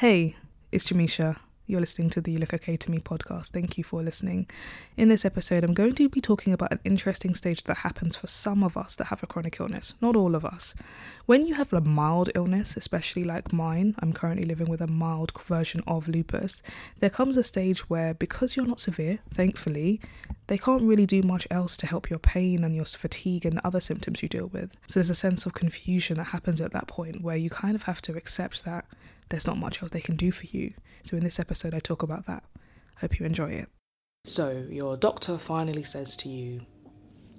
Hey, it's Jameisha. You're listening to the Look Okay to Me podcast. Thank you for listening. In this episode, I'm going to be talking about an interesting stage that happens for some of us that have a chronic illness, not all of us. When you have a mild illness, especially like mine, I'm currently living with a mild version of lupus, there comes a stage where, because you're not severe, thankfully, they can't really do much else to help your pain and your fatigue and other symptoms you deal with. So there's a sense of confusion that happens at that point where you kind of have to accept that there's not much else they can do for you. So, in this episode, I talk about that. Hope you enjoy it. So, your doctor finally says to you,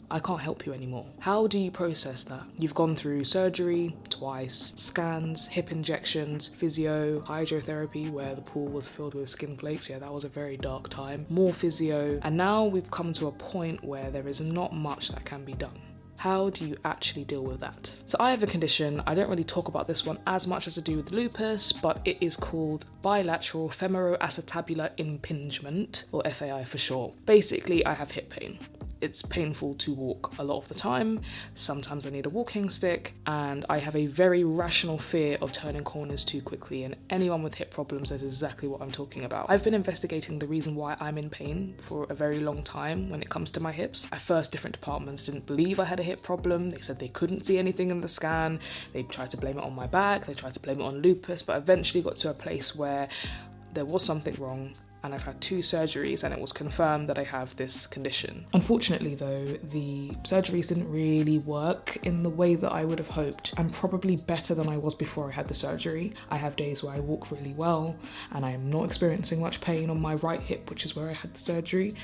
I can't help you anymore. How do you process that? You've gone through surgery twice, scans, hip injections, physio, hydrotherapy, where the pool was filled with skin flakes. Yeah, that was a very dark time. More physio, and now we've come to a point where there is not much that can be done. How do you actually deal with that? So, I have a condition, I don't really talk about this one as much as I do with lupus, but it is called bilateral femoroacetabular impingement, or FAI for short. Basically, I have hip pain it's painful to walk a lot of the time. Sometimes I need a walking stick, and I have a very rational fear of turning corners too quickly. And anyone with hip problems knows exactly what I'm talking about. I've been investigating the reason why I'm in pain for a very long time when it comes to my hips. At first, different departments didn't believe I had a hip problem. They said they couldn't see anything in the scan. They tried to blame it on my back, they tried to blame it on lupus, but eventually got to a place where there was something wrong and I've had two surgeries, and it was confirmed that I have this condition. Unfortunately, though, the surgeries didn't really work in the way that I would have hoped. I'm probably better than I was before I had the surgery. I have days where I walk really well, and I am not experiencing much pain on my right hip, which is where I had the surgery.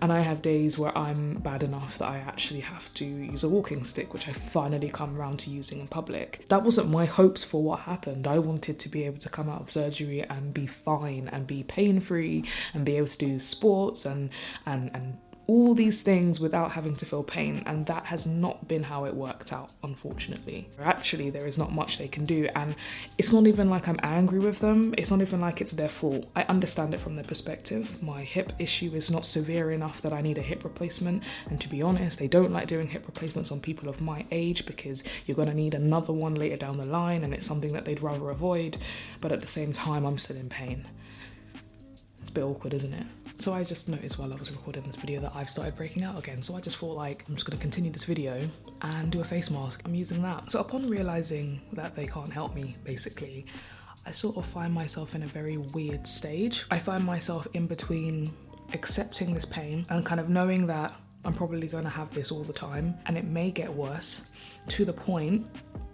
And I have days where I'm bad enough that I actually have to use a walking stick, which I finally come around to using in public. That wasn't my hopes for what happened. I wanted to be able to come out of surgery and be fine and be pain free and be able to do sports and and and all these things without having to feel pain, and that has not been how it worked out, unfortunately. Actually, there is not much they can do, and it's not even like I'm angry with them, it's not even like it's their fault. I understand it from their perspective. My hip issue is not severe enough that I need a hip replacement, and to be honest, they don't like doing hip replacements on people of my age because you're gonna need another one later down the line, and it's something that they'd rather avoid, but at the same time, I'm still in pain. It's a bit awkward, isn't it? So I just noticed while I was recording this video that I've started breaking out again. So I just thought like I'm just gonna continue this video and do a face mask. I'm using that. So upon realizing that they can't help me, basically, I sort of find myself in a very weird stage. I find myself in between accepting this pain and kind of knowing that I'm probably gonna have this all the time and it may get worse to the point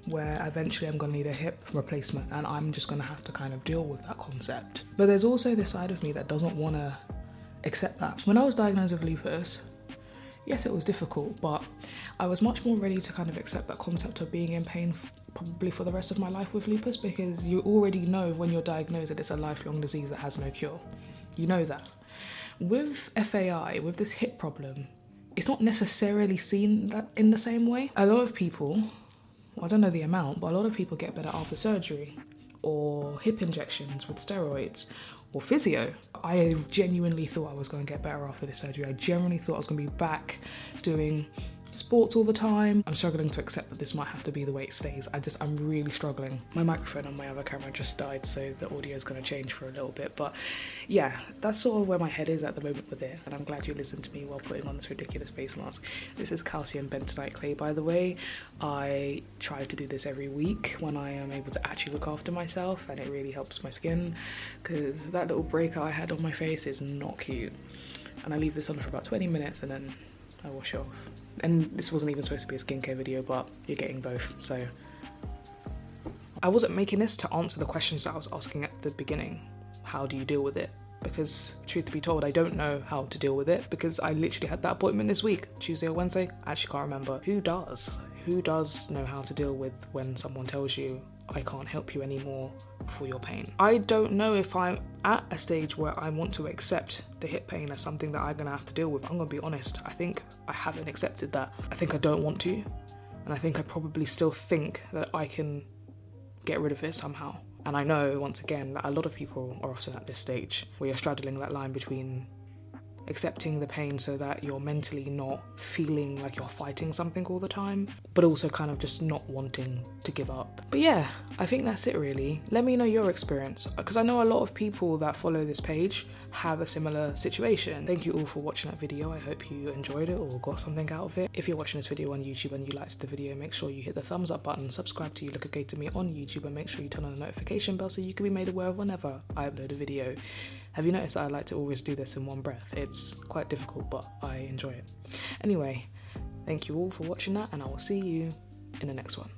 where eventually I'm going to need a hip replacement and I'm just going to have to kind of deal with that concept. But there's also this side of me that doesn't want to accept that. When I was diagnosed with lupus, yes, it was difficult, but I was much more ready to kind of accept that concept of being in pain probably for the rest of my life with lupus because you already know when you're diagnosed that it's a lifelong disease that has no cure. You know that. With FAI, with this hip problem, it's not necessarily seen that in the same way. A lot of people I don't know the amount, but a lot of people get better after surgery or hip injections with steroids or physio. I genuinely thought I was going to get better after this surgery. I genuinely thought I was going to be back doing sports all the time. I'm struggling to accept that this might have to be the way it stays. I just, I'm really struggling. My microphone on my other camera just died, so the audio is going to change for a little bit. But yeah, that's sort of where my head is at the moment with it. And I'm glad you listened to me while putting on this ridiculous face mask. This is calcium bentonite clay, by the way. I try to do this every week when I am able to actually look after myself, and it really helps my skin because that little breakout I had on my face is not cute. And I leave this on for about 20 minutes and then I wash off and this wasn't even supposed to be a skincare video, but you're getting both, so. I wasn't making this to answer the questions that I was asking at the beginning. How do you deal with it? Because, truth to be told, I don't know how to deal with it because I literally had that appointment this week, Tuesday or Wednesday. I actually can't remember. Who does? Who does know how to deal with when someone tells you, I can't help you anymore for your pain? I don't know if I'm at a stage where I want to accept the hip pain as something that I'm gonna have to deal with. I'm gonna be honest, I think I haven't accepted that. I think I don't want to, and I think I probably still think that I can get rid of it somehow. And I know, once again, that a lot of people are often at this stage where you're straddling that line between accepting the pain so that you're mentally not feeling like you're fighting something all the time, but also kind of just not wanting to give up. But yeah, I think that's it really. Let me know your experience because I know a lot of people that follow this page have a similar situation. Thank you all for watching that video. I hope you enjoyed it or got something out of it. If you're watching this video on YouTube and you liked the video, make sure you hit the thumbs up button, subscribe to You Look Okay to Me on YouTube, and make sure you turn on the notification bell so you can be made aware of whenever I upload a video. Have you noticed I like to always do this in one breath? It's quite difficult, but I enjoy it. Anyway, thank you all for watching that, and I will see you in the next one.